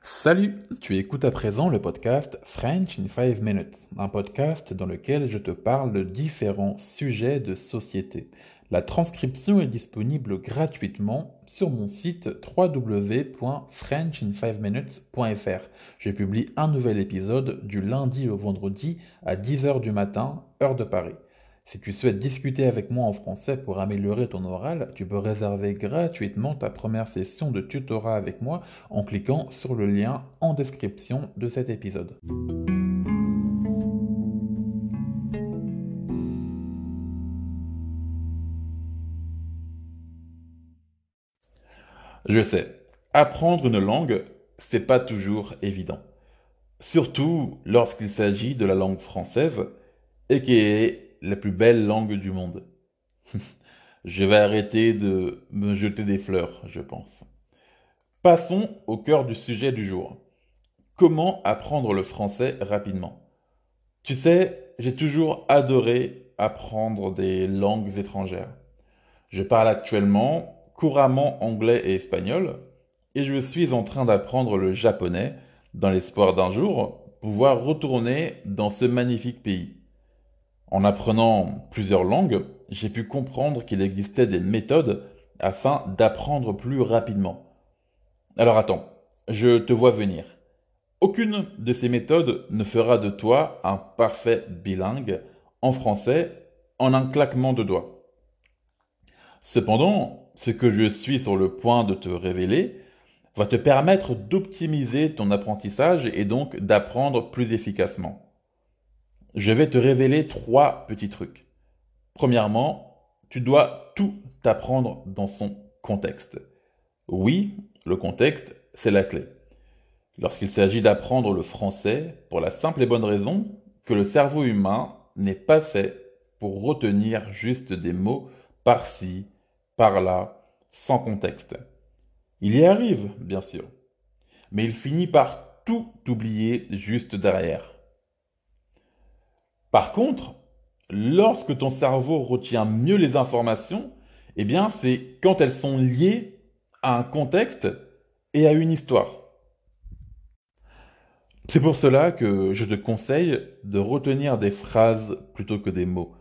Salut, tu écoutes à présent le podcast French in 5 Minutes, un podcast dans lequel je te parle de différents sujets de société. La transcription est disponible gratuitement sur mon site www.frenchin5minutes.fr. Je publie un nouvel épisode du lundi au vendredi à 10h du matin, heure de Paris. Si tu souhaites discuter avec moi en français pour améliorer ton oral, tu peux réserver gratuitement ta première session de tutorat avec moi en cliquant sur le lien en description de cet épisode. Je sais, apprendre une langue, c'est pas toujours évident. Surtout lorsqu'il s'agit de la langue française et qui est la plus belle langue du monde. je vais arrêter de me jeter des fleurs, je pense. Passons au cœur du sujet du jour. Comment apprendre le français rapidement? Tu sais, j'ai toujours adoré apprendre des langues étrangères. Je parle actuellement couramment anglais et espagnol, et je suis en train d'apprendre le japonais dans l'espoir d'un jour pouvoir retourner dans ce magnifique pays. En apprenant plusieurs langues, j'ai pu comprendre qu'il existait des méthodes afin d'apprendre plus rapidement. Alors attends, je te vois venir. Aucune de ces méthodes ne fera de toi un parfait bilingue en français en un claquement de doigts. Cependant, ce que je suis sur le point de te révéler va te permettre d'optimiser ton apprentissage et donc d'apprendre plus efficacement je vais te révéler trois petits trucs. Premièrement, tu dois tout apprendre dans son contexte. Oui, le contexte, c'est la clé. Lorsqu'il s'agit d'apprendre le français, pour la simple et bonne raison que le cerveau humain n'est pas fait pour retenir juste des mots par-ci, par-là, sans contexte. Il y arrive, bien sûr, mais il finit par tout oublier juste derrière. Par contre, lorsque ton cerveau retient mieux les informations, eh bien, c'est quand elles sont liées à un contexte et à une histoire. C'est pour cela que je te conseille de retenir des phrases plutôt que des mots.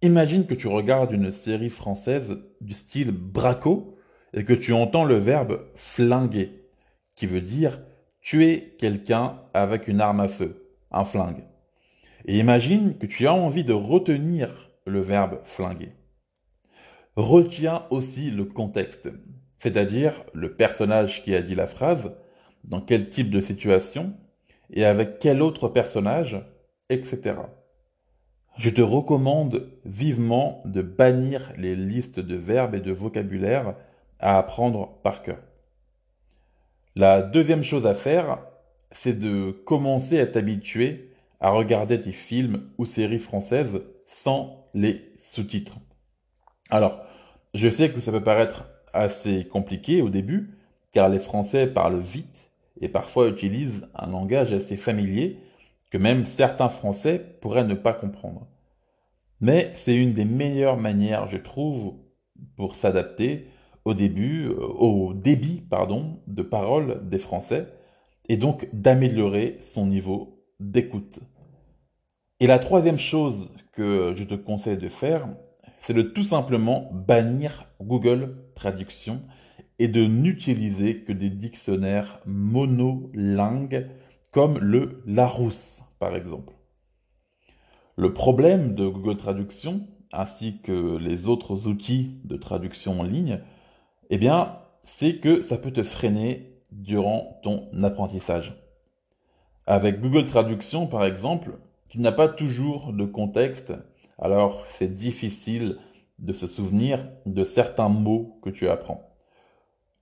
Imagine que tu regardes une série française du style Braco et que tu entends le verbe flinguer, qui veut dire tuer quelqu'un avec une arme à feu, un flingue. Et imagine que tu as envie de retenir le verbe flinguer. Retiens aussi le contexte, c'est-à-dire le personnage qui a dit la phrase, dans quel type de situation, et avec quel autre personnage, etc. Je te recommande vivement de bannir les listes de verbes et de vocabulaire à apprendre par cœur. La deuxième chose à faire, c'est de commencer à t'habituer à regarder des films ou séries françaises sans les sous-titres. Alors, je sais que ça peut paraître assez compliqué au début, car les Français parlent vite et parfois utilisent un langage assez familier que même certains Français pourraient ne pas comprendre. Mais c'est une des meilleures manières, je trouve, pour s'adapter au début, euh, au débit, pardon, de parole des Français, et donc d'améliorer son niveau d'écoute. Et la troisième chose que je te conseille de faire, c'est de tout simplement bannir Google Traduction et de n'utiliser que des dictionnaires monolingues comme le Larousse par exemple. Le problème de Google Traduction ainsi que les autres outils de traduction en ligne, eh bien, c'est que ça peut te freiner durant ton apprentissage. Avec Google Traduction, par exemple, tu n'as pas toujours de contexte, alors c'est difficile de se souvenir de certains mots que tu apprends.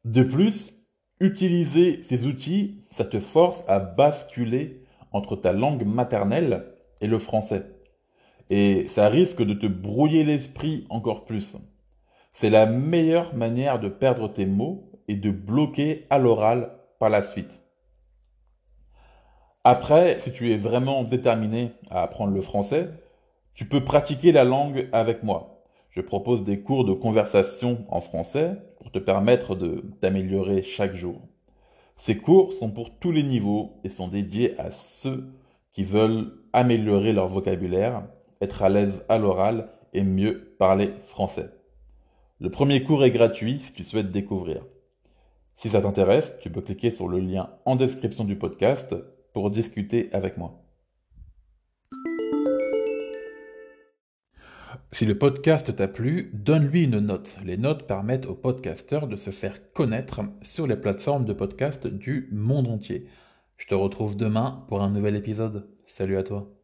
De plus, utiliser ces outils, ça te force à basculer entre ta langue maternelle et le français. Et ça risque de te brouiller l'esprit encore plus. C'est la meilleure manière de perdre tes mots et de bloquer à l'oral par la suite. Après, si tu es vraiment déterminé à apprendre le français, tu peux pratiquer la langue avec moi. Je propose des cours de conversation en français pour te permettre de t'améliorer chaque jour. Ces cours sont pour tous les niveaux et sont dédiés à ceux qui veulent améliorer leur vocabulaire, être à l'aise à l'oral et mieux parler français. Le premier cours est gratuit si tu souhaites découvrir. Si ça t'intéresse, tu peux cliquer sur le lien en description du podcast pour discuter avec moi. Si le podcast t'a plu, donne-lui une note. Les notes permettent aux podcasteurs de se faire connaître sur les plateformes de podcast du monde entier. Je te retrouve demain pour un nouvel épisode. Salut à toi.